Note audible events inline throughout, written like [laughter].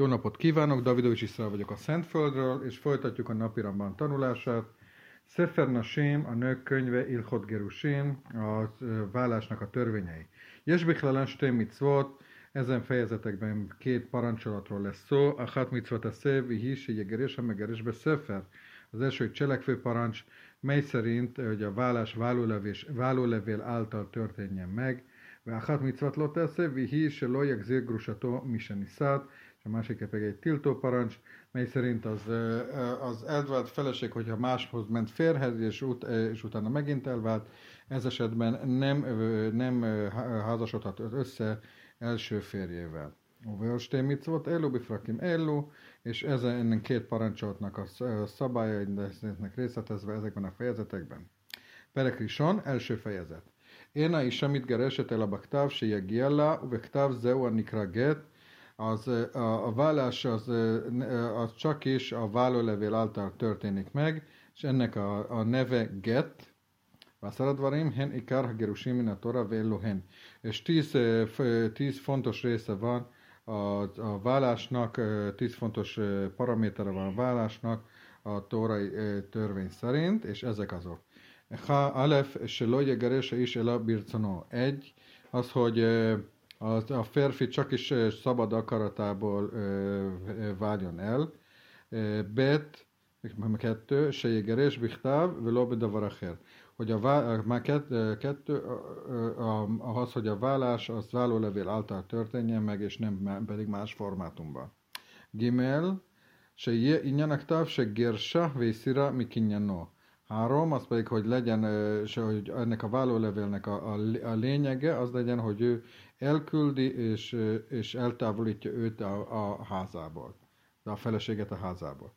Jó napot kívánok, Davidovics Iszra vagyok a Szentföldről, és folytatjuk a napiramban tanulását. Sefer Nashem, a nők könyve, Ilchot Gerusim, a vállásnak a törvényei. Jesbichlelen Stem Mitzvot, ezen fejezetekben két parancsolatról lesz szó. A hat mitzvot a szév, his, jegeres, a megeresbe Sefer. Az első egy cselekvő parancs, mely szerint, hogy a vállás vállólevél által történjen meg. A hat mitzvot lotesse, vihi, se lojak zirgrusató, miseniszát, és a másik pedig egy tiltó parancs, mely szerint az, az elvált feleség, hogyha máshoz ment férhez, és, ut, és utána megint elvált, ez esetben nem, nem házasodhat össze első férjével. Overstén mit volt? Elu bifrakim elu, és ezen ennek két parancsolatnak a szabályai lesznek részletezve ezekben a fejezetekben. Perekrison, első fejezet. Éna is semmit gereset el a baktáv, se jegiella, uvektáv zeu a nikraget, az, a, a vállás az, az csak is a vállólevél által történik meg, és ennek a, a neve get, Vászáradvarim, hen ikár ha gerusim a tora hen. És tíz, tíz fontos része van a, a vállásnak, tíz fontos paramétere van a vállásnak a tórai törvény szerint, és ezek azok. Ha alef se loje is el. Egy, az, hogy a, a férfi csak is szabad akaratából váljon el. Bet, kettő, se jégerés, bichtáv, veló bedavaracher. Hogy a, vá, már kettő, az, hogy a vállás az vállólevél által történjen meg, és nem pedig más formátumban. Gimel, se je inyanaktáv, se gersa, vészira, mi kinyano. Három, az pedig, hogy legyen, hogy ennek a vállólevélnek a, a, a lényege, az legyen, hogy ő elküldi és, és eltávolítja őt a, a házából, a feleséget a házából.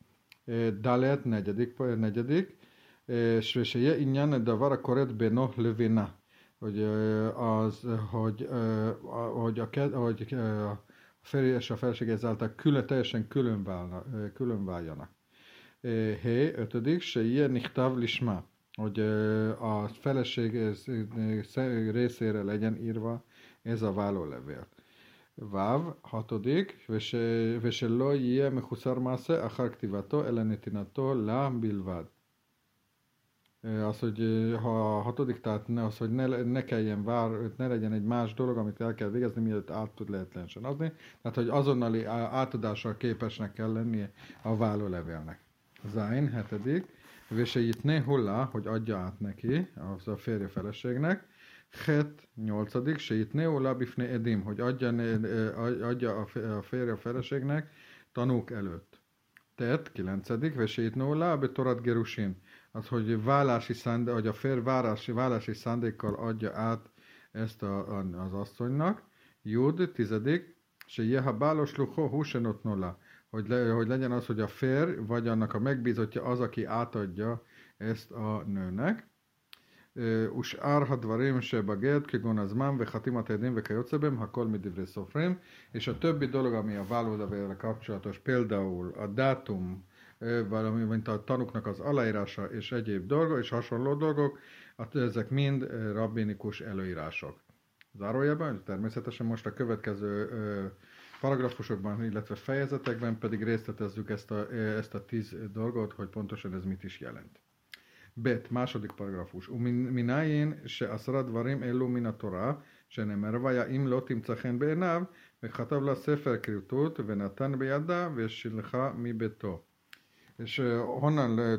Dalet, negyedik, negyedik, és ingyen, de vara koret beno lövina, hogy az, hogy, hogy a, hogy a férj és a feleség ezáltal külön, teljesen külön, válna, külön váljanak. Hé, ötödik, se ilyen nichtav lisma, hogy a feleség részére legyen írva ez a vállólevél. Váv, hatodik, ושלא יהיה מחוסר מעשה אחר כתיבתו, אלא נתינתו לה בלבד. Az, hogy ha a hatodik, tehát ne, az, hogy ne, ne kelljen vár, ne legyen egy más dolog, amit el kell végezni, mielőtt át tud lehetetlensen adni. Tehát, hogy azonnali átadással képesnek kell lennie a vállólevélnek. Zain, hetedik, véseit ne hulla, hogy adja át neki, az a férje feleségnek, Het, nyolcadik, se itt neola bifne edim, hogy adja, adja a férje feleségnek tanúk előtt. Tet, kilencedik, vesét nola, betorat gerusin, az, hogy vállási szándék, hogy a férj vállási, vállási szándékkal adja át ezt a, az asszonynak. Jud, tizedik, se jeha bálos lucho húsenot nola, hogy, le, hogy legyen az, hogy a férj, vagy annak a megbízottja az, aki átadja ezt a nőnek. ושאר הדברים שבגט, כגון הזמן וחתימת העדים וכיוצא בהם, הכל מדברי סופרים, és a többi dolog, ami a vállódavére kapcsolatos, például a dátum, valami, mint a tanuknak az aláírása és egyéb dolgok, és hasonló dolgok, ezek mind rabbinikus előírások. Zárójában, természetesen most a következő paragrafusokban, illetve fejezetekben pedig részletezzük ezt a, ezt a tíz dolgot, hogy pontosan ez mit is jelent. Bet, második paragrafus. ומנין שעשרה דברים אלו מן התורה, שנאמר ויעים לא תמצא חן בעיניו, וכתב לה ספר כריתות, ונתן בידה, ושילחה מביתו. És honnan, le,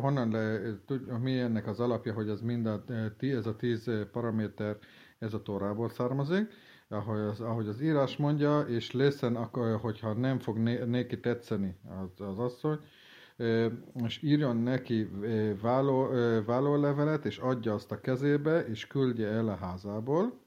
honnan le, mi ennek az alapja, hogy ez mind a, ez a tíz paraméter, ez a Tórából származik, ahogy az, ahogy az írás mondja, és lészen, hogyha nem fog né, néki tetszeni az, az asszony, és írjon neki válló, vállólevelet, és adja azt a kezébe, és küldje el a házából.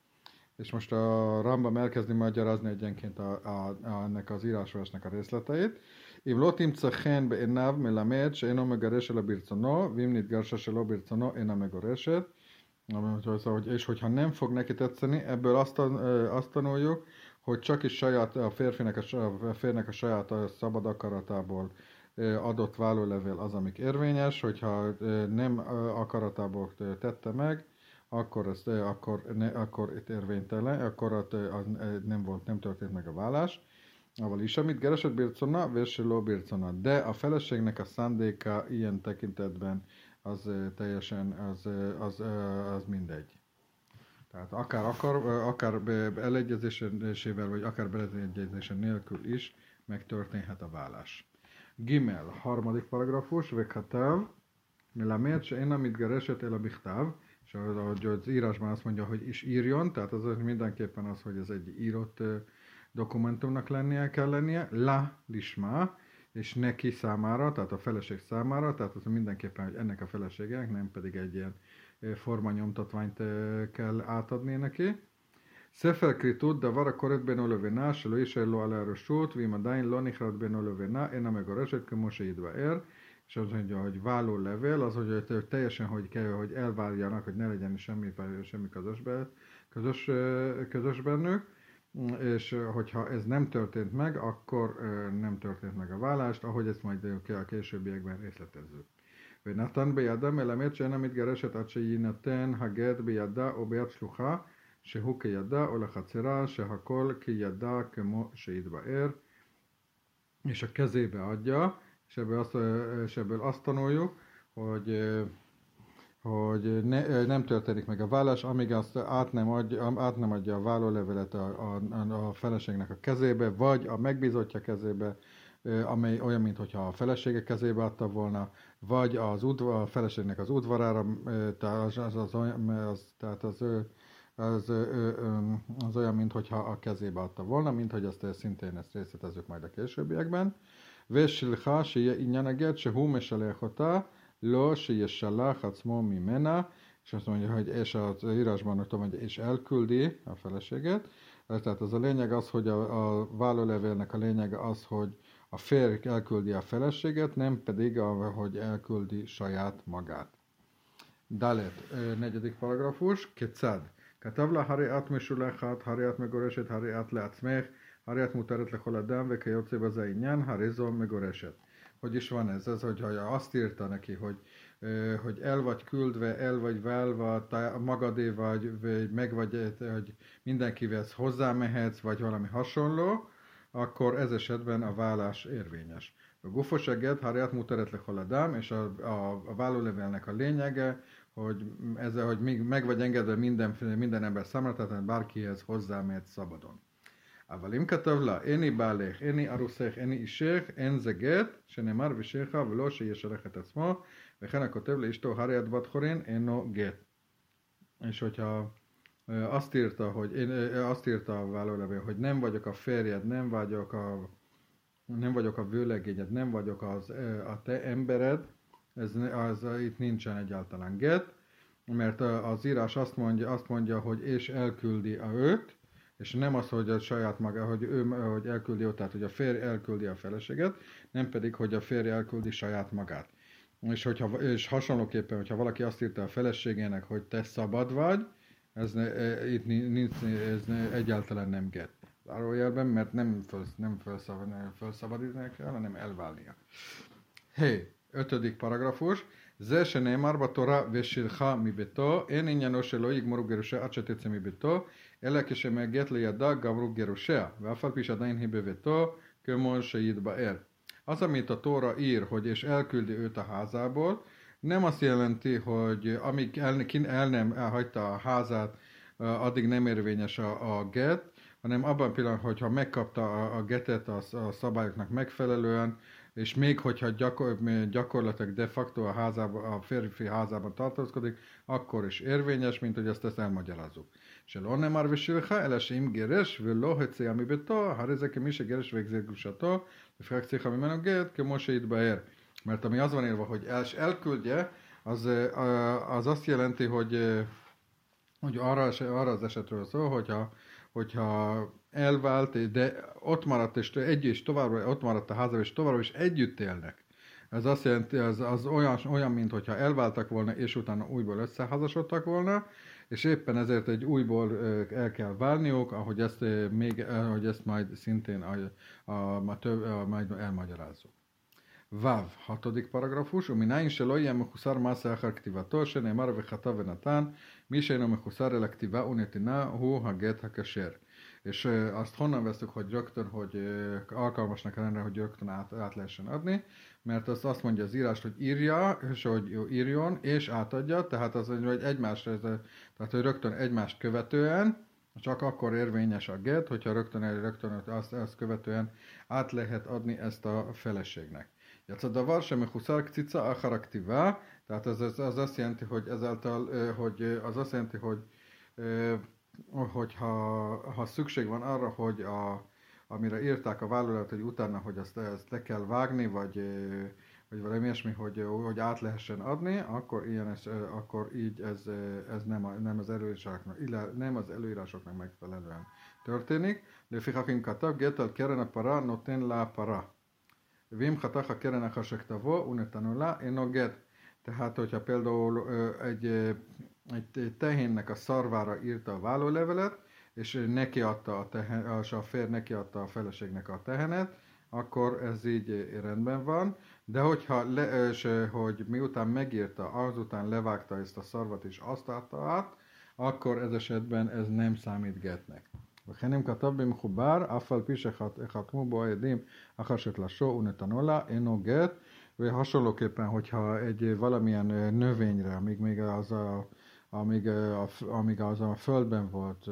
És most a Rambam elkezdi magyarázni egyenként a, a, a, ennek az írásolásnak a részleteit. אם לא תמצא חן בעיניו מלמד שאינו מגרש אלא ברצונו, ואם נתגרשה שלא ברצוno, אינה מגורשת. És hogyha nem fog neki tetszeni, ebből azt, azt tanuljuk, hogy csak is saját, a férfinek a, a férnek a saját a szabad akaratából adott vállólevél az, amik érvényes, hogyha nem akaratából tette meg, akkor, az, akkor, ne, akkor itt érvénytelen, akkor az, az nem volt, nem történt meg a vállás. Aval is, amit keresett bircona, vérseló bircona. De a feleségnek a szándéka ilyen tekintetben az teljesen, az, az, az mindegy. Tehát akár, akar, akár elegyezésével, vagy akár beleegyezése nélkül is megtörténhet a vállás. Gimel, harmadik paragrafus, vekhatáv, melamed, se én amit gereset el a bichtáv, és ahogy az írásban azt mondja, hogy is írjon, tehát az mindenképpen az, hogy ez egy írott dokumentumnak lennie kell lennie, la lisma, és neki számára, tehát a feleség számára, tehát az mindenképpen, hogy ennek a feleségének, nem pedig egy ilyen formanyomtatványt kell átadni neki. ספר כריתות דבר הכורת בין ולבינה שלא יישאר לו על הרשות ואם עדיין לא נכרת בינו לבינה אינה מגורשת כמו שהתבאר és az mondja, hogy váló levél, az, hogy teljesen, hogy kell, hogy elváljanak, hogy ne legyen semmi, semmi közösbe, közös, közös bennük, és hogyha ez nem történt meg, akkor nem történt meg a vállást, ahogy ezt majd a későbbiekben részletezzük. ונתן בידה מלמד שאינה מתגרשת עד שיינתן הגט בידה או ביד שלוחה שהוא כידה או לחצרה שהכל כידה כמו שהתבאר és a kezébe adja, és ebből azt, és ebből azt tanuljuk, hogy, hogy ne, nem történik meg a vállás, amíg azt át nem adja, át nem adja a vállólevelet a, a, a feleségnek a kezébe, vagy a megbízottja kezébe, amely olyan, mintha a felesége kezébe adta volna, vagy az udva, a feleségnek az udvarára, tehát az, az, az, tehát az ő az, az olyan, mintha a kezébe adta volna, mint hogy azt szintén ezt részletezzük majd a későbbiekben. Vésil ha, se innyaneged, se אותה, לא שישלח עצמו ממנה, és azt mondja, hogy és az írásban tudom, hogy és elküldi a feleséget. Tehát az a lényeg az, hogy a, a vállólevélnek a lényege az, hogy a férj elküldi a feleséget, nem pedig, hogy elküldi saját magát. Dalet, negyedik paragrafus, kecad. כתב לה הרי את משולחת, הרי את מגורשת, הרי את לעצמך, הרי את מותרת לכל אדם, וכיוצא בזה העניין, הרי זו מגורשת. hogy is van ez? Ez, hogy azt írta neki, hogy, hogy el vagy küldve, el vagy válva, magadé vagy, vagy meg vagy, hogy mindenkivel hozzámehetsz, vagy valami hasonló, akkor ez esetben a vállás érvényes. A gufoseget, ha reát muteret le haladám, és a, a, a vállólevélnek a lényege, hogy ezzel, hogy meg vagy engedve minden, minden ember számára, tehát bárkihez hozzámehet szabadon. אבל אם כתב לה, איני בעלך, איני ארוסך, איני אישך, אין זה גט, שנאמר בשעך ולא שישלח את עצמו, וכן הכותב לאשתו הרי בת חורין, אינו גט. És hogyha azt írta, hogy én, azt írta a vállólevél, hogy nem vagyok a férjed, nem vagyok a, nem vagyok a vőlegényed, nem vagyok az, a te embered, ez, az, itt nincsen egyáltalán get, mert az írás azt mondja, azt mondja, hogy és elküldi a őt, és nem az, hogy a saját maga, hogy ő hogy elküldi ott, tehát hogy a férj elküldi a feleséget, nem pedig, hogy a férj elküldi saját magát. És, hogyha, és hasonlóképpen, hogyha valaki azt írta a feleségének, hogy te szabad vagy, ez ne, e, itt nincs, ez ne, egyáltalán nem get. Zárójelben, mert nem, föl, nem felszabad, felszabadítani kell, hanem elválnia. Hé, hey, ötödik paragrafus. זה שנאמר בתורה ושלך מביתו, אין עניינו שלא יגמרו גירושיה עד שתצא מביתו, אלא כשמגט לידה גמרו גירושיה, ואף על פי שעדיין היא בביתו, כמו שיתבאר. Az, amit a Tóra ír, hogy és elküldi őt a házából, nem azt jelenti, hogy amíg el, el nem elhagyta a házát, addig nem érvényes a, a get, hanem abban a pillanatban, hogyha megkapta a, a getet a, a szabályoknak megfelelően, és még hogyha gyakor, gyakorlatilag de facto a, házában, a férfi házában tartózkodik, akkor is érvényes, mint hogy ezt, ezt elmagyarázzuk. שלא נאמר בשבילך, אלא שאם גירש ולא הציע מביתו, הרי זה כמי שגירש והחזיר גרושתו, לפיכך צריכה ממנו גט, כמו שהתבהר. Mert ami az van írva, hogy el, elküldje, az, az azt jelenti, hogy, hogy arra, arra az esetről szól, hogyha, hogyha elvált, de ott maradt, és egy és továbbra ott maradt a házában, és továbbra is együtt élnek. Ez azt jelenti, az, az olyan, olyan, mint hogyha elváltak volna, és utána újból összeházasodtak volna, és éppen ezért egy újból el kell válniuk, ahogy ezt, még, ahogy ezt majd szintén a, a, a, több, a, majd elmagyarázzuk. ו', hatodik paragrafus, ומנין שלא יהיה מחוסר מעשה אחר כתיבתו, שנאמר וחטא ונתן, מי שאינו מחוסר אלא כתיבה ונתינה הוא הגט הכשר. és azt honnan veszük, hogy rögtön, hogy alkalmasnak lenne, hogy rögtön át, át lehessen adni, mert azt, azt mondja az írás, hogy írja, és hogy írjon, és átadja, tehát az, hogy egymásra, tehát hogy rögtön egymást követően, csak akkor érvényes a get, hogyha rögtön, rögtön azt, azt követően át lehet adni ezt a feleségnek. Jaca davar sem huszark cica a charaktivá, tehát ez, ez, az azt jelenti, hogy ezáltal, hogy az azt jelenti, hogy hogyha ha szükség van arra, hogy a amire írták a vállalat, hogy utána, hogy azt, ezt le kell vágni, vagy, vagy valami ilyesmi, hogy, hogy át lehessen adni, akkor, ilyen, ez, akkor így ez, ez nem, a, nem, az előírásoknak, nem az előírásoknak megfelelően történik. De fihakim katab getal keren a para, noten la para. Vim hataha keren a hasektavo, unetanula, enoget. Tehát, hogyha például egy, egy tehénnek a szarvára írta a vállólevelet, és neki adta a, tehen, és a férj neki adta a feleségnek a tehenet, akkor ez így rendben van, de hogyha le, és, hogy miután megírta, azután levágta ezt a szarvat és azt adta át, akkor ez esetben ez nem számít getnek. וכן אם כתב במחובר, אף על פי שחתמו בו העדים אחר שתלשו ונתנו לה, אינו גט, hasonlóképpen, hogyha egy valamilyen növényre, amíg még az a amíg, amíg az a földben volt,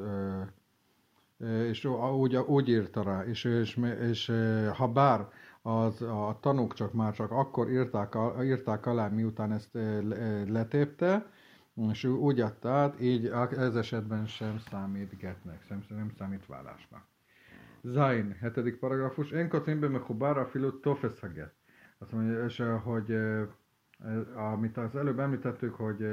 és úgy, úgy írta rá, és, és, és ha bár az, a tanúk csak már csak akkor írták, írták alá, miután ezt letépte, és úgy adta át, így ez esetben sem számít getnek, sem, nem számít vállásnak. Zain, hetedik paragrafus. Én kotimbe mechubára filu tofesz get. Azt mondja, és, hogy amit az előbb említettük, hogy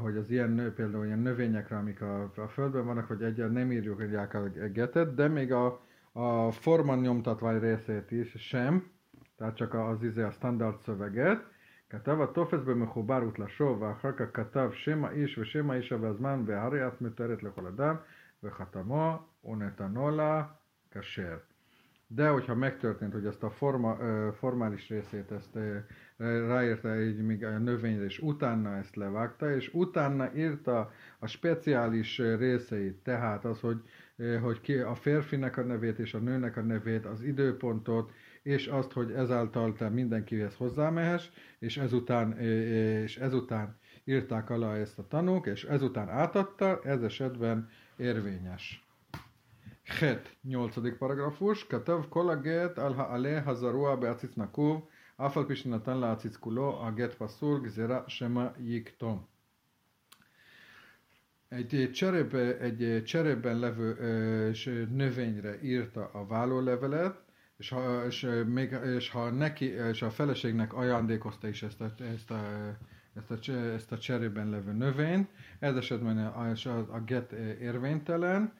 hogy az ilyen, például ilyen növényekre, amik a, a földben vannak, hogy egyáltalán nem írjuk írják a getet, de még a, a forma nyomtatvány részét is sem, tehát csak az izé a standard szöveget, כתב הטופס במחובר ותלשו ואחר כך כתב שם האיש ושם האיש והזמן והרי את מתארת לכל אדם וחתמו ונתנו לה כשר de hogyha megtörtént, hogy ezt a forma, formális részét ezt ráírta egy még a növényre, és utána ezt levágta, és utána írta a speciális részeit, tehát az, hogy, eh, hogy ki a férfinek a nevét és a nőnek a nevét, az időpontot, és azt, hogy ezáltal te mindenkihez hozzámehess, és ezután, eh, eh, és ezután írták alá ezt a tanúk, és ezután átadta, ez esetben érvényes. 7. 8. paragrafus. Katav kolagét alha alé hazarua beacitnakuv אף על פי שנתן לעציץ כולו, הגט פסול, גזירה שמא יקטום. Egy, cserébe, egy cserében levő és növényre írta a vállólevelet, és ha, és, még, és ha neki, és a feleségnek ajándékozta is ezt a, ezt a, ezt a, ezt a cserében levő növényt, ez esetben a, a, a get érvénytelen,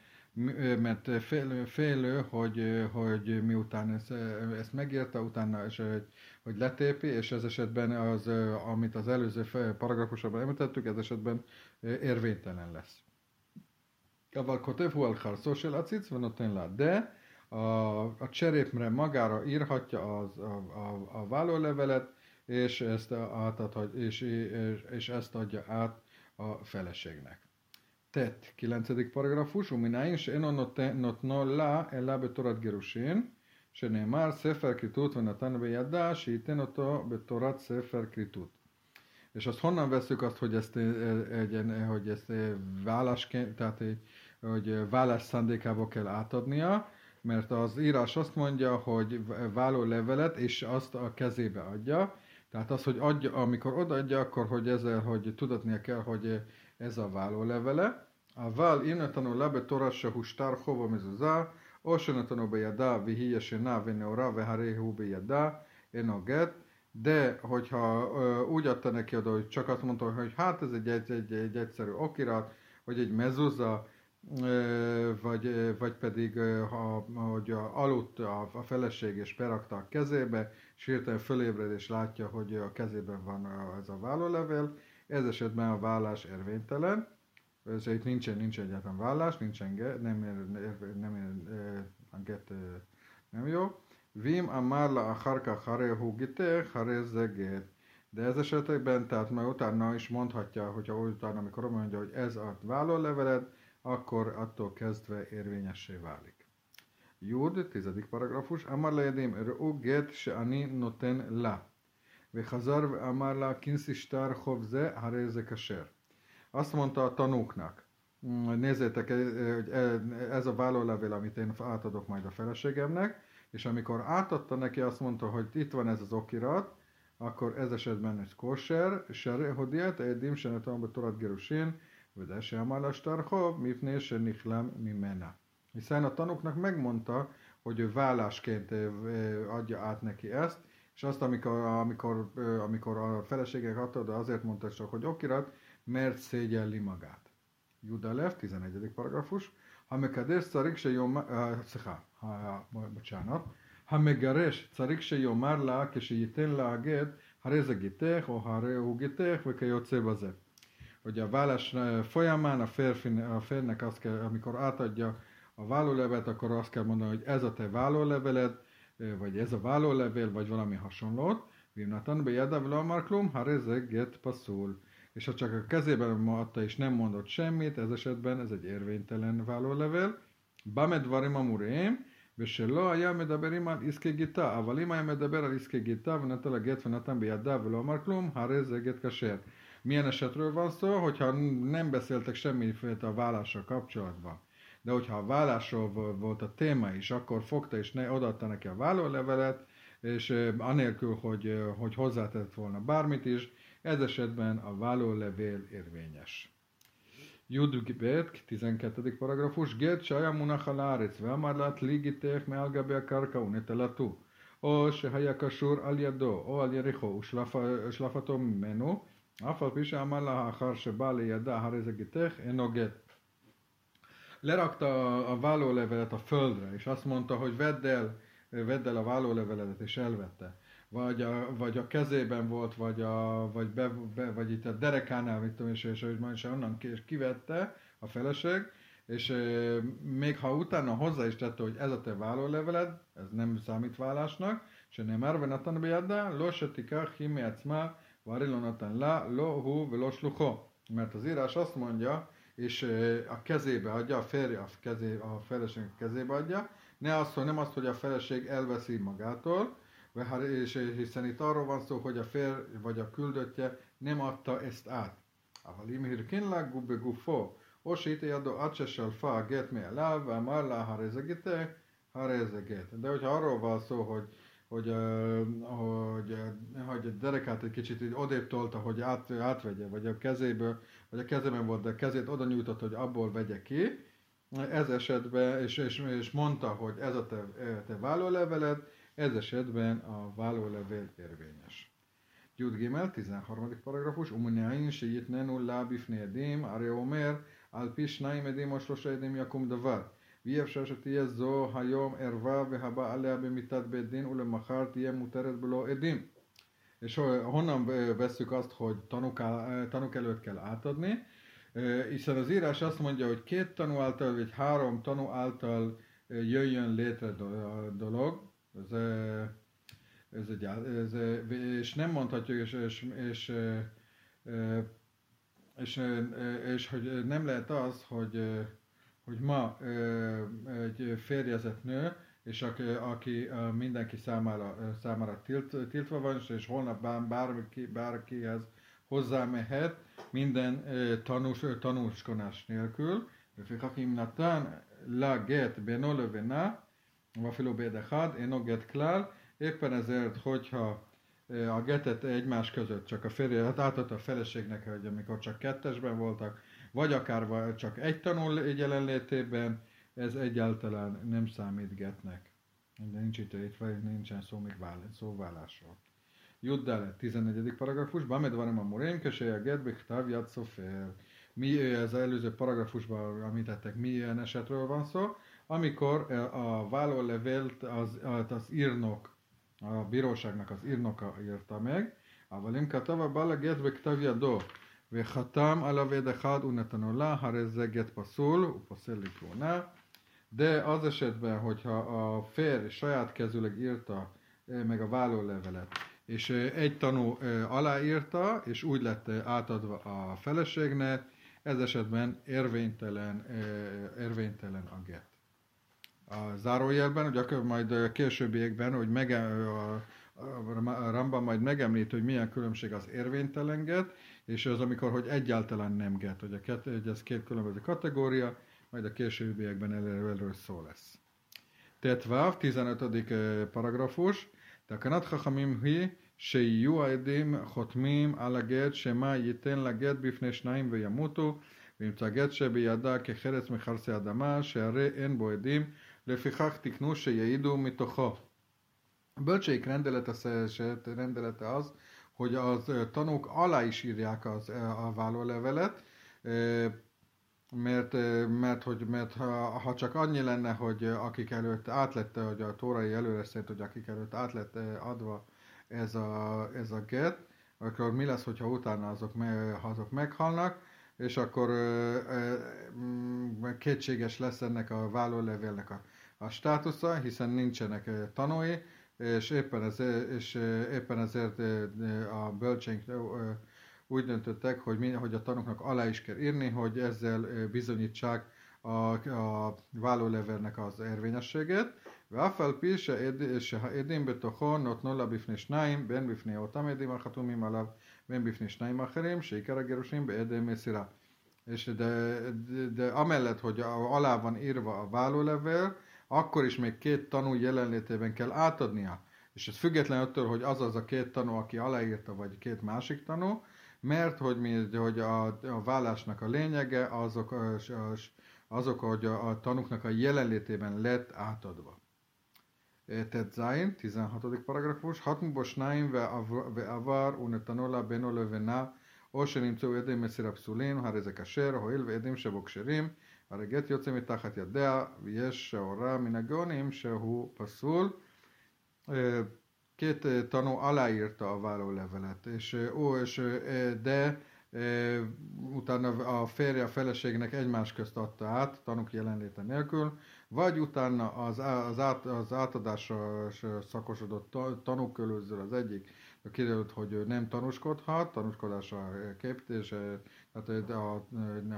mert félő, félő hogy, hogy miután ezt, ezt megírta, utána és hogy, hogy letépi, és ez esetben az, amit az előző paragrafusában említettük, ez esetben érvénytelen lesz. Aval kotev hual harszós el acic, van ott le. De a, a cserépre magára írhatja az, a, a, a vállólevelet, és ezt, átadhat, és, és, és ezt adja át a feleségnek. ט', kilencedik פרגרפוש, ומנין שאינו נותנו לה אלא בתורת גירושין, שנאמר ספר כריתות ונתן בידה, שייתן אותו בתורת ספר כריתות. És azt honnan veszük azt, hogy ezt, egy, hogy ezt vállásként, tehát hogy vállás szándékába kell átadnia, mert az írás azt mondja, hogy válló levelet, és azt a kezébe adja. tehát az, hogy adja, amikor odaadja, akkor hogy ezzel, hogy tudatnia kell, hogy ez a váló levele. A vál innetanu lebe torassa hustár hova mezuzá, osenatanu bejadá, vihiyese návene orá, veharéhú bejadá, enoget, de hogyha ö, úgy adta neki oda, hogy csak azt mondta, hogy hát ez egy, egy, egy, egy egyszerű okirat, vagy egy mezuza, vagy, vagy pedig ha, hogy a, aludt a, a feleség és berakta a kezébe, és hirtelen fölébred és látja, hogy a kezében van ez a vállólevél, ez esetben a vállás érvénytelen, ez itt nincsen, nincsen egyáltalán vállás, nincsen get, nem, nem, nem, a get nem jó. Vim amárla a harka harehu gite, hareze get. De ez esetekben, tehát már utána is mondhatja, hogyha utána, amikor mondja, hogy ez a vállóleveled, akkor attól kezdve érvényessé válik. Jud, tizedik paragrafus, Amar lejedim, R'u get she'ani noten la. Vechazar Amar la kinsistar chovze, haréze kasher. Azt mondta a tanúknak, mm, nézzétek, hogy ez a vállólevél, amit én átadok majd a feleségemnek, és amikor átadta neki, azt mondta, hogy itt van ez az okirat, akkor ez esetben egy kosher, ser hodiet, edim senetam betorat gerusén, Vede se Amalas Tarhov, mifné se Nihlem Mimena. Hiszen a tanuknak megmondta, hogy ő vállásként adja át neki ezt, és azt, amikor, amikor, amikor a feleségek adta, azért mondta csak, hogy okirat, mert szégyelli magát. Judalev, 11. paragrafus. Ha mekader szarik se jó, bocsánat, ha megares szarik se jó már lá, és így la a gét, ha rezegítek, ha rezegítek, vagy kajocé bazet Hogy a vállás folyamán a, férfi, a férnek azt kell, amikor átadja a vállólevet, akkor azt kell mondani, hogy ez a te vállóleveled, vagy ez a vállólevél, vagy valami hasonlót. Vimnatan be jedav lamarklum, ha rezeg get passzul. És ha csak a kezében adta és nem mondott semmit, ez esetben ez egy érvénytelen vállólevél. Bamed varim amurim, ושלא היה מדברים על עסקי גיטה, אבל אם היה מדבר על עסקי גיטה ונתן לה גט ונתן בידיו ולא אמר כלום, הרי זה גט כשר. Milyen esetről van szó, hogyha nem beszéltek semmiféle a vállással kapcsolatban, de hogyha a vállásról volt a téma is, akkor fogta és ne, odaadta neki a vállólevelet, és anélkül, hogy, hogy hozzátett volna bármit is, ez esetben a vállólevél érvényes. Jud Berk, 12. paragrafus, Gét Saja Munach Alárec, Velmarlát Ligitech Melgabi a Karka Unitelatú, O Sehaya Kasur Aljadó, O Aljerecho, Uslafató Menó, על יריחו ושלפתו ממנו, אף על פי שאמר לה אחר שבא לידה הרי זה גיתך, אינו גט. Lerakta a vállólevelet a földre, és azt mondta, hogy vedd el, vedd el a vállóleveledet, és elvette vagy a, vagy a kezében volt, vagy, a, vagy, be, be, vagy itt a derekánál, mit tudom, és, és, és, és onnan ki, és kivette a feleség, és e, még ha utána hozzá is tette, hogy ez a te vállóleveled, ez nem számít vállásnak, és nem árve natan bejadda, lo se tikach himi acma, varilo natan la, lo hu, velo slucho. Mert az írás azt mondja, és e, a kezébe adja, a férje a, kezé, a feleség kezébe adja, ne azt, hogy nem azt, hogy a feleség elveszi magától, és hiszen itt arról van szó, hogy a fér vagy a küldöttje nem adta ezt át. אבל אם הרכין לה בגופו, או שהתיידו עד ששלפה הגט מעליו, ואמר לה הרי זה גטך, הרי זה גט. De hogyha arról van szó, hogy, hogy, hogy a derekát egy kicsit odébb tolta, hogy át, átvegye, vagy a kezéből, vagy a kezemben volt, de a kezét oda nyújtott, hogy abból vegye ki. Ez esetben, és, és, és mondta, hogy ez a te, e, te vállóleveled, ez esetben a vállólevél érvényes. Jud Gimel, 13. paragrafus, Umunyain se jitnenu lábifné edém, Ari Omer, Alpisnaim edém, Asrosa edém, Jakum Davar. שלושה עדים יקום דבר. ואי אפשר שתהיה זו היום ערווה והבא עליה במיתת בית דין, ולמחר תהיה מותרת בלא עדים. És honnan veszük azt, hogy tanuk, tanuk előtt kell átadni? Hiszen az írás azt mondja, hogy két tanú által, vagy három tanú által jöjjön létre dolog, ez, ez egy, ez, és nem mondhatjuk, és, és, és, és, és, és hogy nem lehet az, hogy, hogy ma egy férjezett nő, és aki, aki mindenki számára, számára tilt, tiltva van, és holnap bár, bárki, bárkihez hozzámehet, minden tanús, tanúskonás nélkül. Hakim Natan la get beno Vafiló Bédechad, én get klál, éppen ezért, hogyha a getet egymás között csak a férje, hát átadta a feleségnek, hogy amikor csak kettesben voltak, vagy akár csak egy tanul jelenlétében, ez egyáltalán nem számítgetnek. De nincs itt, itt vagy nincsen szó még vállás, szóvállásról. Judd el, 14. paragrafus, Bamedvarim a Morén, a Gedbik, Tavjat, Szofer. Mi ez az előző paragrafusban amit említettek, milyen esetről van szó, amikor a vállólevélt az, az írnok, a bíróságnak az írnoka írta meg, a Avalim Katava Bala Gedbik, Tavjat, וחתם עליו עד אחד ונתנו לה, הרי זה גט פסול, הוא פוסל לכהונה. De az esetben, hogyha a férj saját kezűleg írta meg a vállólevelet, és egy tanú aláírta, és úgy lett átadva a feleségnek, ez esetben érvénytelen, érvénytelen a get. A zárójelben, hogy akkor majd későbbiekben, hogy meg, a, a Ramba majd megemlít, hogy milyen különbség az érvénytelen get, és az amikor, hogy egyáltalán nem get, hogy, a két, hogy ez két különböző kategória, majd a későbbiekben erről, erről szó lesz. Tetvav, 15. paragrafus, תקנת חכמים היא שיהיו העדים חותמים על הגט שמה ייתן לגט בפני שניים וימותו וימצא גט שבידה כחרץ מחרסי אדמה שהרי אין bó עדים לפיכך תקנו שיעידו מתוכו. Bölcsék rendelete, rendelete az, hogy az tanúk alá is írják az, a vállólevelet, mert, mert, hogy, mert ha, ha, csak annyi lenne, hogy akik előtt átlette, hogy a tórai előre szerint, hogy akik előtt átlett adva ez a, ez a get, akkor mi lesz, hogyha utána azok, me, azok meghalnak, és akkor kétséges lesz ennek a vállólevélnek a, a státusza, hiszen nincsenek tanúi, és éppen, ezért, és éppen ezért a bölcsénk úgy döntöttek, hogy, mi, hogy a tanúknak alá is kell írni, hogy ezzel bizonyítsák a, a vállólevelnek az érvényességét. ואף על פי שהעדים בתוכו נותנו לה בפני שניים, בין בפני אותם עדים החתומים עליו, בין בפני שניים אחרים, שעיקר הגירושים בעדי מסירה. És de, de, de amellett, hogy alá van írva a vállólevél, akkor is még két tanú jelenlétében kell átadnia. És ez független attól, hogy az az a két tanú, aki aláírta, vagy két másik tanú, mert hogy, mi, hogy a, a vállásnak a lényege azok, azok hogy a, a tanúknak a jelenlétében lett átadva. Tehát Zain, 16. paragrafus, hatmubos שניים ועבר ונתנו לה בינו לבנה, או שנמצאו עדים מסירה פסולים, הרי זה כשר, הואיל ועדים שבו כשרים, הרי גט יוצא מתחת ידיה, ויש שהורה מן הגאונים שהוא פסול. két tanú aláírta a vállólevelet, és, ó, és de utána a férje a feleségnek egymás közt adta át, tanúk jelenléte nélkül, vagy utána az, az, át, az átadásra szakosodott tanúk körülbelül az egyik kiderült, hogy ő nem tanúskodhat, tanúskodása képítése, tehát, a,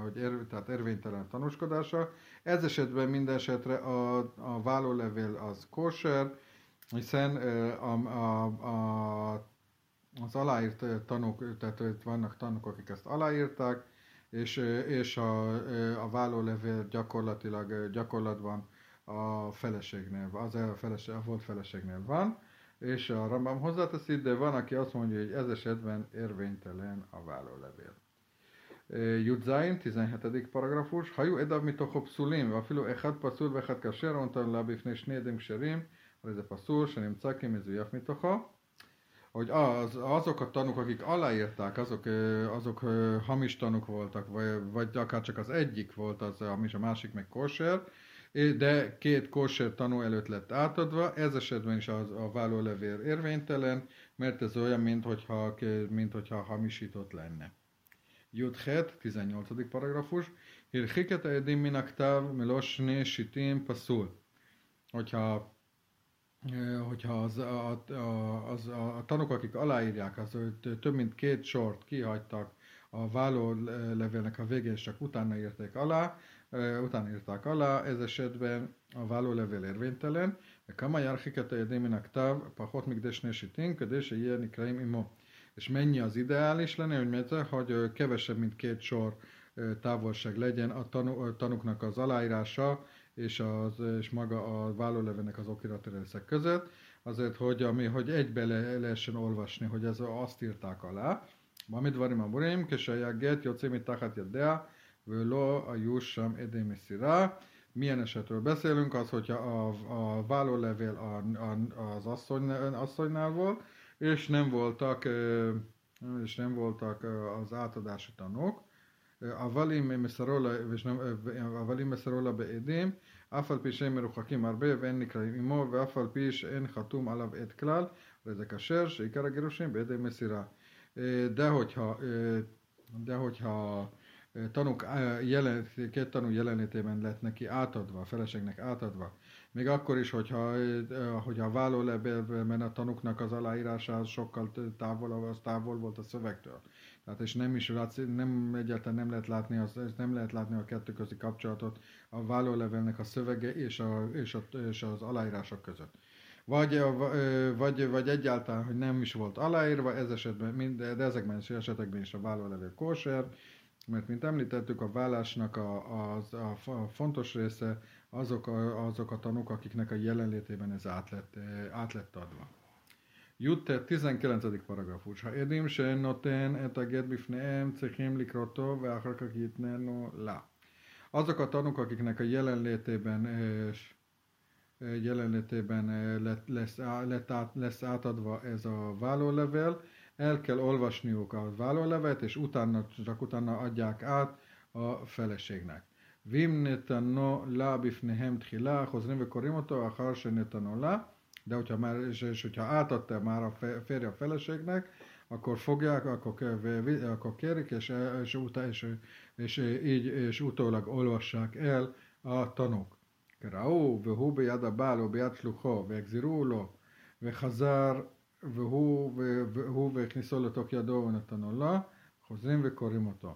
hogy ér, tehát érvénytelen tanúskodása. Ez esetben minden esetre a, a vállólevél az kosher, hiszen a, a, a, az aláírt tanúk, tehát vannak tanúk, akik ezt aláírták, és, és a, a vállólevél gyakorlatilag gyakorlatban a feleségnél, az a, feleség, a volt feleségnél van, és a Rambam hozzáteszi, de van, aki azt mondja, hogy ez esetben érvénytelen a vállólevél. Judzain, 17. paragrafus. Ha jó eddig mit edav mitochob szulim, vafilo echad pasul vechad kasher, ontan labifne snédim serim, reze pasul, senim cakim, izujaf mitocha. Hogy az, azok a tanúk, akik aláírták, azok, azok hamis tanúk voltak, vagy, vagy akár csak az egyik volt az hamis, a másik meg kosher, de két kosher tanú előtt lett átadva, ez esetben is az, a vállólevél érvénytelen, mert ez olyan, mint hogyha, mint hogyha hamisított lenne. Judhet, 18. paragrafus, Hirchiket edim minaktav melosné sitim pasul. Hogyha hogyha az, a, a, az, a, a tanúk, akik aláírják, az több mint két sort kihagytak a válló levélnek a végén, és csak utána írták alá, utána írták alá, ez esetben a válló levél érvénytelen, kama járhiket a jedéminak táv, pahot migdesné sitin, ködése ilyen ikraim imo. És mennyi az ideális lenne, hogy, mert, hogy kevesebb, mint két sor távolság legyen a tanú, tanúknak az aláírása, és, az, és maga a vállólevének az okiratérészek között, azért, hogy, ami, hogy egybe le, lehessen olvasni, hogy ez azt írták alá. Mamid varim amurim, kesajá get, jocé mit tachat yadea, vőlo a jussam edémiszira. Milyen esetről beszélünk? Az, hogyha a, a vállólevél a, a, az asszony, asszonynál volt, és nem voltak, és nem voltak az átadási tanok, אבל אם מסרו לה בעדים, אף על פי שהם מרוחקים הרבה ואין נקראים עמו, ואף על פי שאין חתום עליו עד כלל, וזה כשר שעיקר הגירושים בידי מסירה. De hogyha, de hogyha tanúk jelen, két tanú jelenlétében lett neki átadva, a feleségnek átadva, még akkor is, hogyha, hogyha a vállólevélben a tanuknak az aláírása az sokkal távol, az távol volt a szövegtől. Tehát és nem is nem egyáltalán nem lehet látni, az, nem lehet látni a kettő közi kapcsolatot a vállólevélnek a szövege és, a, és, a, és az aláírások között. Vagy, vagy, vagy egyáltalán, hogy nem is volt aláírva, ez esetben, mind, de ezekben az esetekben is a vállólevél kóser, mert, mint említettük, a vállásnak a, a, a fontos része azok a, azok a tanúk, akiknek a jelenlétében ez át lett, eh, át lett adva. Jutter 19. paragrafus. Ha edim se noten et a get bifneem cechim likroto veacharkak no la. Azok a tanúk, akiknek a jelenlétében és jelenlétében lett, lesz, lett át, lesz átadva ez a vállólevél, el kell olvasniuk a vállólevet, és utána, csak utána adják át a feleségnek. Vim netano la bifnehem tchila, חוזרים וקוראים אותו אחר שנתנו לה, de hogyha már, és, és hogyha átadta már a férje a feleségnek, akkor fogják, akkor, akkor kérik, és, és, és, és, és, így, és utólag olvassák el a tanúk. קראו והוא ביד הבעל או ביד שלוחו והחזירו לו וחזר והוא, והוא והכניסו לתוך ידו ונתנו לה, חוזרים וקוראים אותו.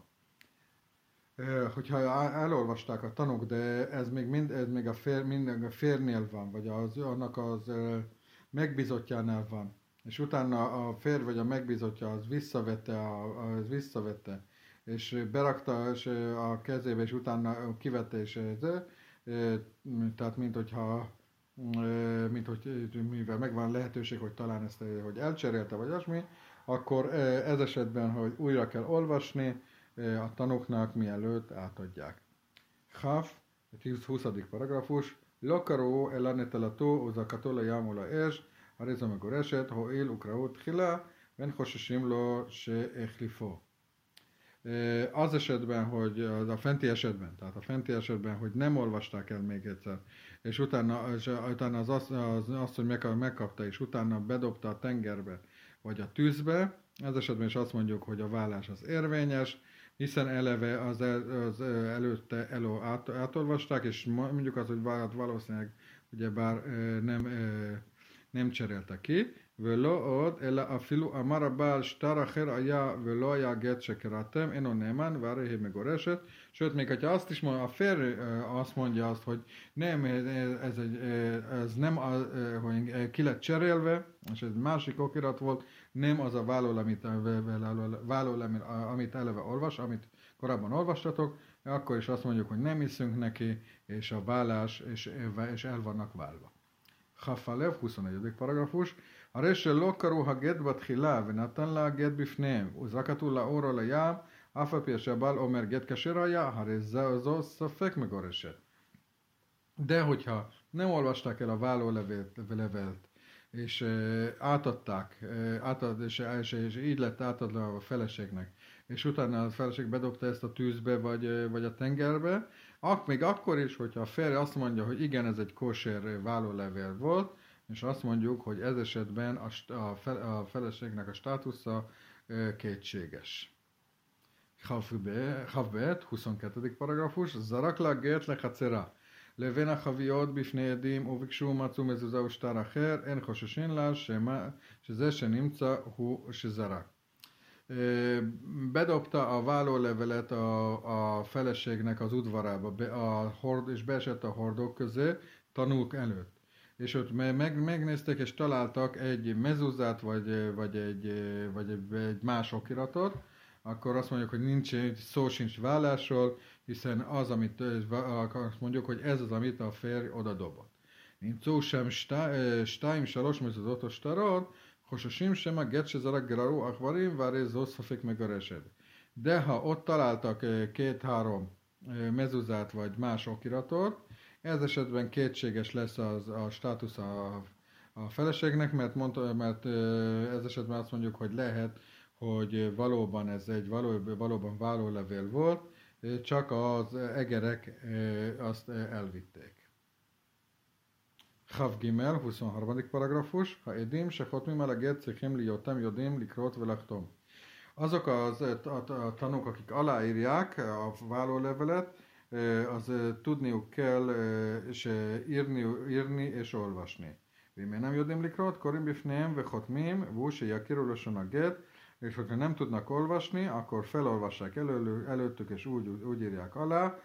Hogyha elolvasták a tanok, de ez még, mind, ez még a, fér, mind, a férnél van, vagy az, annak az megbizotjánál van, és utána a fér vagy a megbizotja az visszavette, a, az visszavette, és berakta és a kezébe, és utána kivette, és ez, tehát mint hogyha mint hogy mivel megvan lehetőség, hogy talán ezt hogy elcserélte, vagy asmi, akkor ez esetben, hogy újra kell olvasni a tanoknak, mielőtt átadják. Haf, 20. paragrafus, Lakaró ellenetelató, uzakató jámula és, a rezomegor eset, ha él ukraót hila, ben hosasim lo se echlifo az esetben, hogy az a fenti esetben, tehát a fenti esetben, hogy nem olvasták el még egyszer, és utána, és utána az, az, az, az, hogy meg, megkapta, és utána bedobta a tengerbe, vagy a tűzbe, ez esetben is azt mondjuk, hogy a vállás az érvényes, hiszen eleve az, el, az előtte elő át, átolvasták, és mondjuk az, hogy valószínűleg ugyebár nem, nem cserélte ki, ולא עוד, אלא אפילו אמר הבעל שטר אחר היה ולא היה גט שקראתם, אינו נאמן, והרי היא מגורשת. Sőt, még hogyha azt is mondja, a férj azt mondja azt, hogy nem, ez, egy, ez nem, hogy ki lett cserélve, és ez egy másik okirat volt, nem az a vállól, amit, vállól, amit eleve olvas, amit korábban olvastatok, akkor is azt mondjuk, hogy nem hiszünk neki, és a vállás, és, és el vannak válva. Hafalev, 21. paragrafus, הרי שלא קראו הגט בתחילה ונתן לה הגט בפניהם וזרקתו לאור או לים, אף על פי שהבעל אומר גט כשר היה, הרי זו ספק מגורשת. De hogyha nem olvasták el a vállólevelet, és átadták, átad, és, és, és így lett átadva a feleségnek, és utána a feleség bedobta ezt a tűzbe, vagy, vagy a tengerbe, ak, még akkor is, hogyha a férje azt mondja, hogy igen, ez egy kósér vállólevél volt, és azt mondjuk, hogy ez esetben a, a, fel, a feleségnek a státusza e, kétséges. Havbet, 22. paragrafus, Zarakla gert לחצרה לבין החביות בפני עדים וביקשו מצאו מזוזה ושטר אחר, אין חוששים לה שמה, שזה שנמצא הוא שזרק. Bedobta a vállólevelet a, a feleségnek az udvarába, be, a hord, és beesett a hordók közé tanúk előtt és ott meg, megnéztek, és találtak egy mezuzát, vagy, vagy, egy, vagy egy, egy más okiratot, akkor azt mondjuk, hogy nincs, szó sincs vállásról, hiszen az, amit azt mondjuk, hogy ez az, amit a férj oda dobott. Nincs szó sem שתיים, שלוש מזוזות או שטרות, חוששים שמא גט שזרק גררו akvarim, והרי זו ספק מגרשת. De ha ott találtak két-három mezuzát vagy más okiratot, ez esetben kétséges lesz az, a státusz a, a feleségnek, mert, mondta, mert ez esetben azt mondjuk, hogy lehet, hogy valóban ez egy való, valóban vállólevél volt, csak az egerek azt elvitték. Chav Gimel, 23. paragrafus, ha edim, se hotmim el a getszechim li jotem jodim likrot velaktom. Azok az a, a, tanúk, akik aláírják a vállólevelet, az tudniuk kell és írni, írni és olvasni. Vimé nem jodim likrot, korim bifneim, ve hotmim, vúse jakirulosson a get, és hogyha nem tudnak olvasni, akkor felolvassák elő, előttük, és úgy, úgy írják alá.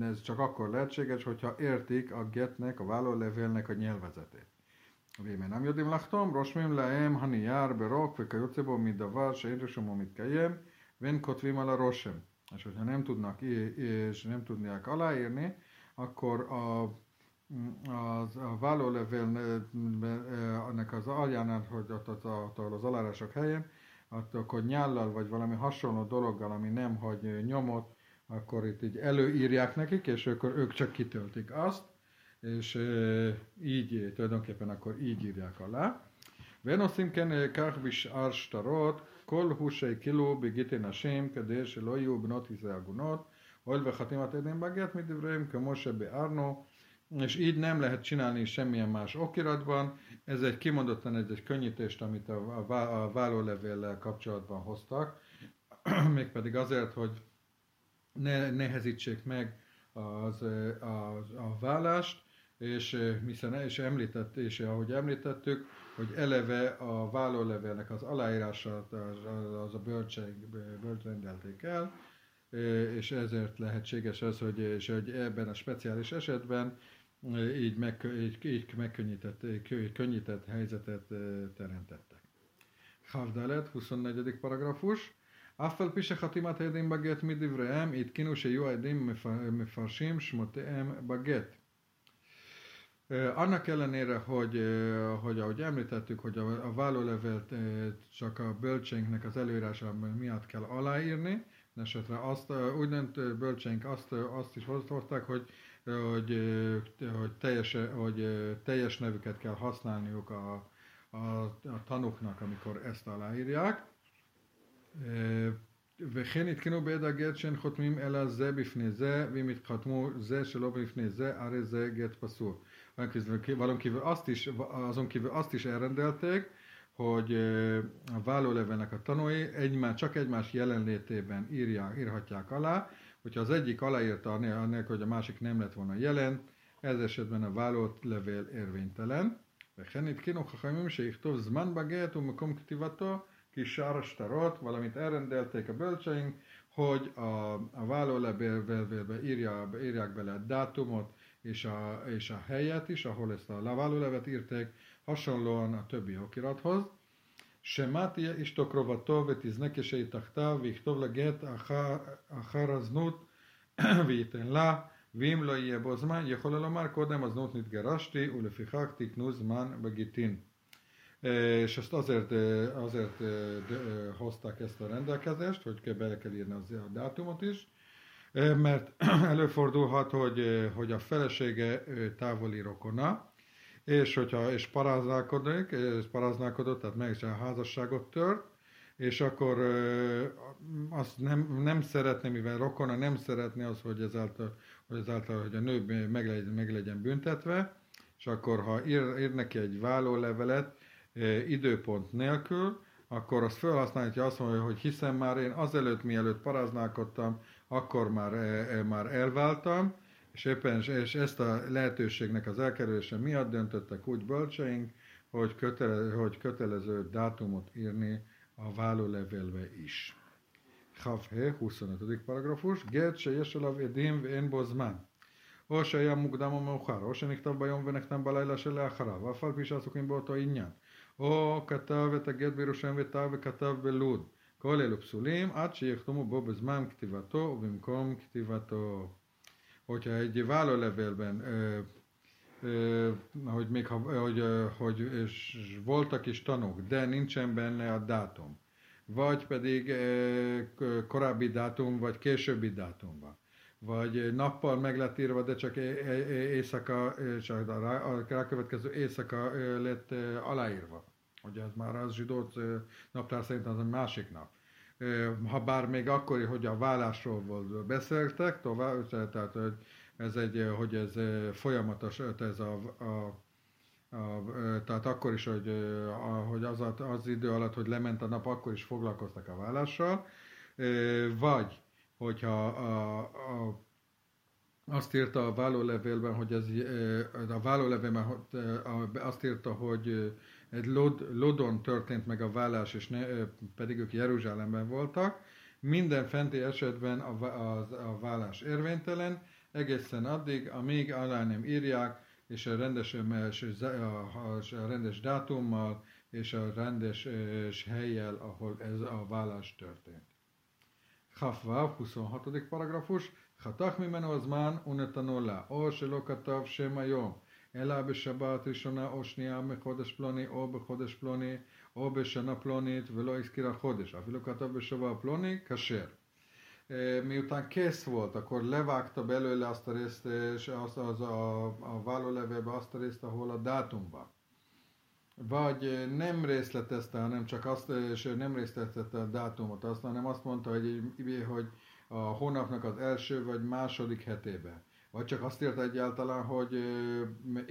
Ez csak akkor lehetséges, hogyha értik a getnek, a vállólevélnek a nyelvezetét. ואם אינם יודעים לחתום, רושמים להם הנייר ברוק וכיוצא בו מדבר שאין רשום מתקיים, ואין כותבים על הרושם. És hogyha nem tudnak és nem tudják aláírni, akkor a az, a vállólevél ennek az aljánál, hogy ott, ott, ott, az alárások helyén, ott, akkor nyállal vagy valami hasonló dologgal, ami nem hagy nyomot, akkor itt így előírják nekik, és akkor ők csak kitöltik azt, és e, így tulajdonképpen akkor így írják alá. ונושאים כן כך בשאר שטרות, כל הושי קילו בגיטין השם, כדי שלא יהיו בנות ישראל עגונות, הואיל וחתימת עדים בגט מדבריהם, כמו שביארנו, és így nem lehet csinálni semmilyen más okiratban. Ez egy kimondottan egy, egy könnyítést, amit a, a, a vállólevéllel kapcsolatban hoztak, [clears throat] mégpedig azért, hogy ne nehezítsék meg az, a, a vállást, és, hiszen és említett, és ahogy említettük, hogy eleve a vállólevélnek az aláírását az, az a bölcsek, bölcs rendelték el, és ezért lehetséges az, hogy, és hogy ebben a speciális esetben így, meg, így, így megkönnyített, így könnyített helyzetet teremtettek. Havdalet, 24. paragrafus. אף על פי שחתימת העדים בגט מדבריהם, התקינו שיהיו העדים מפרשים שמותיהם בגט. Annak ellenére, hogy, hogy ahogy említettük, hogy a, a vállólevelet csak a bölcseinknek az előírása miatt kell aláírni, esetre azt, úgy dönt bölcseink azt, azt is hozták, hogy hogy, hogy, teljes, hogy teljes nevüket kell használniuk a, a, a tanuknak, amikor ezt aláírják. וכן התקינו ביד הגט שאין חותמים אלא זה בפני זה, ואם יתחתמו זה שלא בפני זה, הרי זה גט פסול. Valon kívül azt is, azon kívül azt is elrendelték, hogy a vállólevelnek a tanúi egymás, csak egymás jelenlétében írják, írhatják alá, hogyha az egyik aláírta anélkül, hogy a másik nem lett volna jelen, ez esetben a vállalt levél érvénytelen. וכן התקינו חכמים שיכתוב זמן בגט ומקום כתיבתו kisár starot, valamint elrendelték a bölcseink, hogy a, a vállólevélbe írja, írják bele a dátumot és a, és a helyet is, ahol ezt a vállólevet írték, hasonlóan a többi okirathoz. שמט יהיה אשתו קרובתו ותזנק ישי תחתיו ויכתוב לגט אחר, אחר הזנות וייתן לה ואם לא יהיה בו זמן יכול לומר קודם הזנות נתגרשתי ולפיכך תקנו זמן בגיטין. És ezt azért, azért hozták ezt a rendelkezést, hogy bele kell írni az a dátumot is, mert előfordulhat, hogy, hogy a felesége távoli rokona, és hogyha és paráználkodik, és paráználkodott, tehát meg is a házasságot tört, és akkor azt nem, nem szeretné, mivel rokona nem szeretné az, hogy ezáltal, hogy, ezáltal, hogy a nő meg legyen, meg legyen büntetve, és akkor ha ír, ír neki egy vállólevelet időpont nélkül, akkor azt felhasználja, azt mondja, hogy hiszen már én azelőtt, mielőtt paráználkodtam, akkor már, már elváltam, és éppen és ezt a lehetőségnek az elkerülése miatt döntöttek úgy bölcseink, hogy, kötele, hogy kötelező dátumot írni a vállólevélbe is. Havhe, 25. paragrafus, Gert שיש עליו עדים ואין בו זמן. או שהיה מוקדם או מאוחר, או שנכתב ביום ונחתם בלילה שלאחריו, אף על פי שעסוקים באותו עניין. או כתב את הגט בירושלים וטעה וכתב בלוד. כל אלו פסולים עד שיחתמו בו בזמן כתיבתו ובמקום כתיבתו. Hogyha egy vállólevélben, hogy még ha, hogy, hogy és voltak is tanúk, de nincsen benne a dátum, vagy pedig korábbi dátum, vagy későbbi dátumban, vagy nappal meg lett írva, de csak éjszaka, csak a rákövetkező éjszaka lett aláírva. Ugye az már az zsidó naptár szerint az a másik nap ha bár még akkor, hogy a vállásról volt beszéltek, tovább, tehát hogy ez egy, hogy ez folyamatos, ez a, a a, tehát akkor is, hogy, a, hogy az, az idő alatt, hogy lement a nap, akkor is foglalkoztak a vállással, vagy hogyha a, a, azt írta a vállólevélben, hogy ez, a vállólevélben azt írta, hogy egy Lod, Lodon történt meg a vállás, és ne, pedig ők Jeruzsálemben voltak. Minden fenti esetben a, a, a vállás érvénytelen, egészen addig, amíg alá nem írják, és a rendes, és a rendes dátummal, és a rendes és helyjel, ahol ez a vállás történt. Hafvav, 26. paragrafus, Hatach mimeno azmán unetanola, o selokatav sem ajom, אלא בשבת ראשונה או שנייה מחודש פלוני, או בחודש פלוני, או בשנה פלונית, ולא הזכיר החודש, אפילו כתב בשבוע פלוני, כשר. Miután kész volt, akkor levágta belőle azt a részt, és az, az a, a vállólevélbe azt a részt, ahol a dátum van. Vagy nem részletezte, hanem csak azt, és nem részletezte a dátumot, azt, hanem azt mondta, hogy, hogy a hónapnak az első vagy második hetében. Vagy csak azt írta egyáltalán, hogy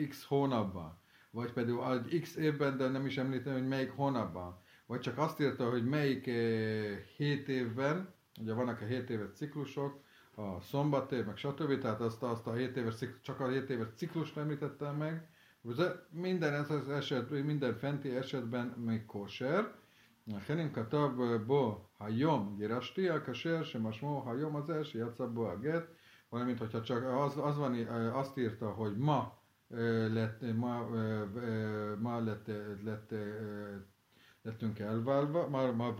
x hónapban. Vagy pedig egy x évben, de nem is említem, hogy melyik hónapban. Vagy csak azt írta, hogy melyik 7 évben, ugye vannak a 7 éves ciklusok, a szombatév, meg stb. Tehát azt, azt a 7 éves, csak a 7 éves ciklust említettem meg. Minden ez az eset, minden fenti esetben még kóser, לכן אם כתב בו היום גירשתי, הכשר שמשמעו היום הזה שיצא בו הגט, valamint hogyha csak az, az van, azt írta, hogy ma lett, ma, ma lett, lett, lettünk elválva, ma, ma,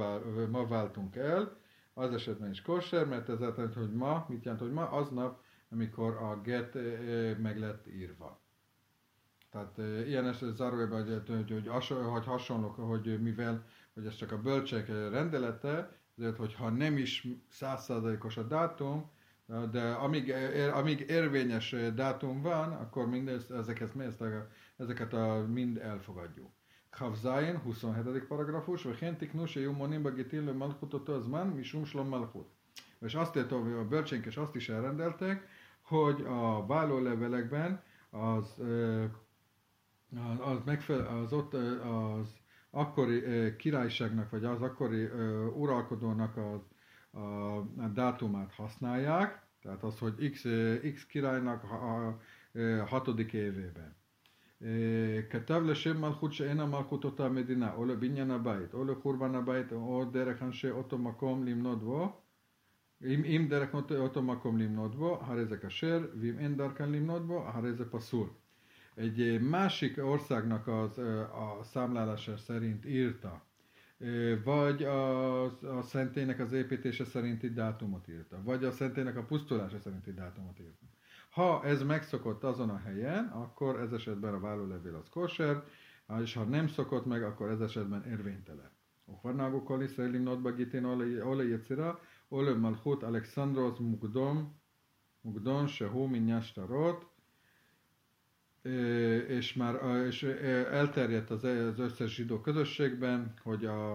ma váltunk el, az esetben is kosser, mert ez azt jelenti, hogy ma, mit jelent, hogy ma, aznap, amikor a get meg lett írva. Tehát ilyen eset zárójelben, hogy, hogy, hogy, hogy hasonlók, hogy mivel hogy ez csak a bölcsek rendelete, ezért, hogyha nem is százszázalékos a dátum, de amíg, amíg érvényes dátum van, akkor mindezt, ezeket, ezeket a, mind elfogadjuk. Chavzain, 27. paragrafus, vagy hentik nuse jó monimba gitilő malchutot az man, mi sumslom malchut. És azt írta, hogy a bölcsénk és azt is elrendelték, hogy a vállólevelekben az, az, az, megfelel, az ott az akkori királyságnak, vagy az akkori uralkodónak a, a, a dátumát használják, tehát az, hogy X, X királynak a, a hatodik évében. כתב לשם מלכות שאין המלכות אותה המדינה, או לבניין הבית, או לחורבן הבית, או דרך אנשי אותו מקום למנות בו, אם, אם דרך אותו מקום למנות בו, הרי זה כשר, ואם אין דרכן למנות bó, הרי זה פסול egy másik országnak az, a számlálása szerint írta, vagy a, a szentélynek az építése szerinti dátumot írta, vagy a szentének a pusztulása szerinti dátumot írta. Ha ez megszokott azon a helyen, akkor ez esetben a vállólevél az kosher, és ha nem szokott meg, akkor ez esetben érvénytelen. Ofarnágó Kaliszailim Notba Gitén Ole Jecira, Ole Malchut Alexandros Mugdom, Mugdon Sehu Minyastarot, és már és elterjedt az, összes zsidó közösségben, hogy a,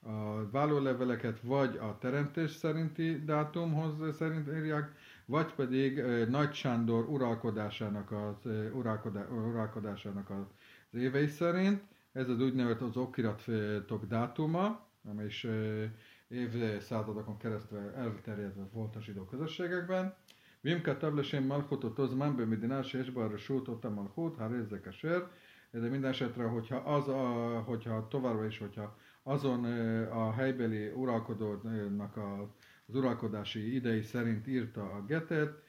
a vállóleveleket vagy a teremtés szerinti dátumhoz szerint írják, vagy pedig Nagy Sándor uralkodásának az, uralkodá, uralkodásának az évei szerint. Ez az úgynevezett az okiratok dátuma, amely is évszázadokon keresztül elterjedve volt a zsidó közösségekben. ואם כתב לשם מלכות אותו זמן במדינה שיש בה רשות אותה מלכות, הרי זה כשר. De minden esetre, hogyha, az a, hogyha továbbra is, hogyha azon a helybeli uralkodónak a, az uralkodási idei szerint írta a getet,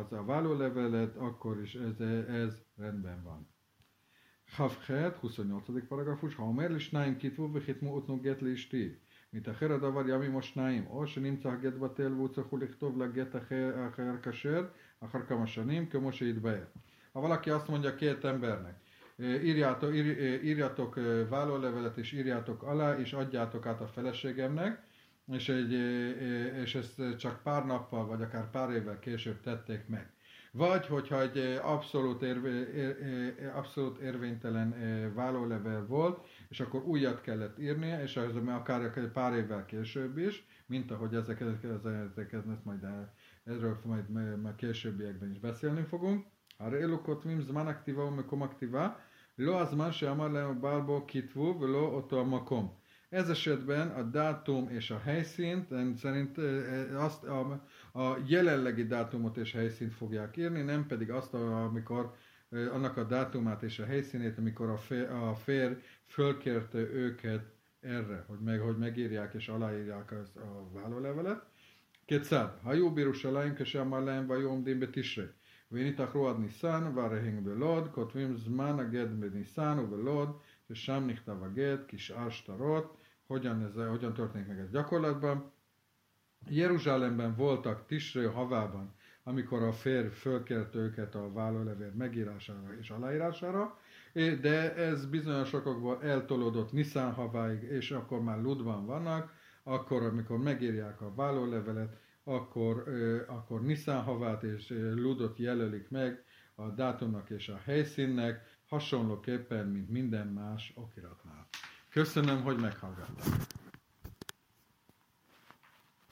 az a vállólevelet, akkor is ez, ez rendben van. Havchet, 28. paragrafus, ha omer lisnáim kitvu, vechitmu utnu get listi. מתאחר הדבר ימים או שניים, או שנמצא הגט בטל והוא צריך לכתוב לגט אחר, אחר כשר אחר כמה שנים, כמו שהתבהר. Ha valaki azt mondja két embernek, írjátok, ír, írjátok vállólevelet és írjátok alá, és adjátok át a feleségemnek, és, egy, és ezt csak pár nappal, vagy akár pár évvel később tették meg. Vagy, hogyha egy abszolút, érvé, abszolút érvénytelen vállólevel volt, és akkor újat kellett írnia, és az akár pár évvel később is, mint ahogy ezeket, ezeket ezt majd erről majd, majd későbbiekben is beszélni fogunk. הרי אלו כותבים זמן הכתיבה ומקום הכתיבה, לא הזמן שאמר להם הבעל בו כתבו ולא אותו המקום, Ez esetben a dátum és a helyszínt, szerint azt a, a jelenlegi dátumot és helyszínt fogják írni, nem pedig azt, amikor annak a dátumát és a helyszínét, amikor a, fér, a férj fölkérte őket erre, hogy, meg, hogy megírják és aláírják az, a vállólevelet. Kétszer, ha jó bírusalaim, כשאמר vagy jó דין בתשרי. והניתח רועד ניסן, והרהינג בלוד, כותבים זמן הגט בניסן ובלוד, ושם נכתב הגט, כשאר שטרות, hogyan, ez, hogyan történik meg ez gyakorlatban. Jeruzsálemben voltak Tisrő havában, amikor a férj fölkért őket a vállólevél megírására és aláírására, de ez bizonyos okokból eltolódott Niszán haváig, és akkor már Ludban vannak, akkor, amikor megírják a vállólevelet, akkor, akkor Niszán havát és Ludot jelölik meg a dátumnak és a helyszínnek, hasonlóképpen, mint minden más okiratnál. Köszönöm, hogy meghallgattak.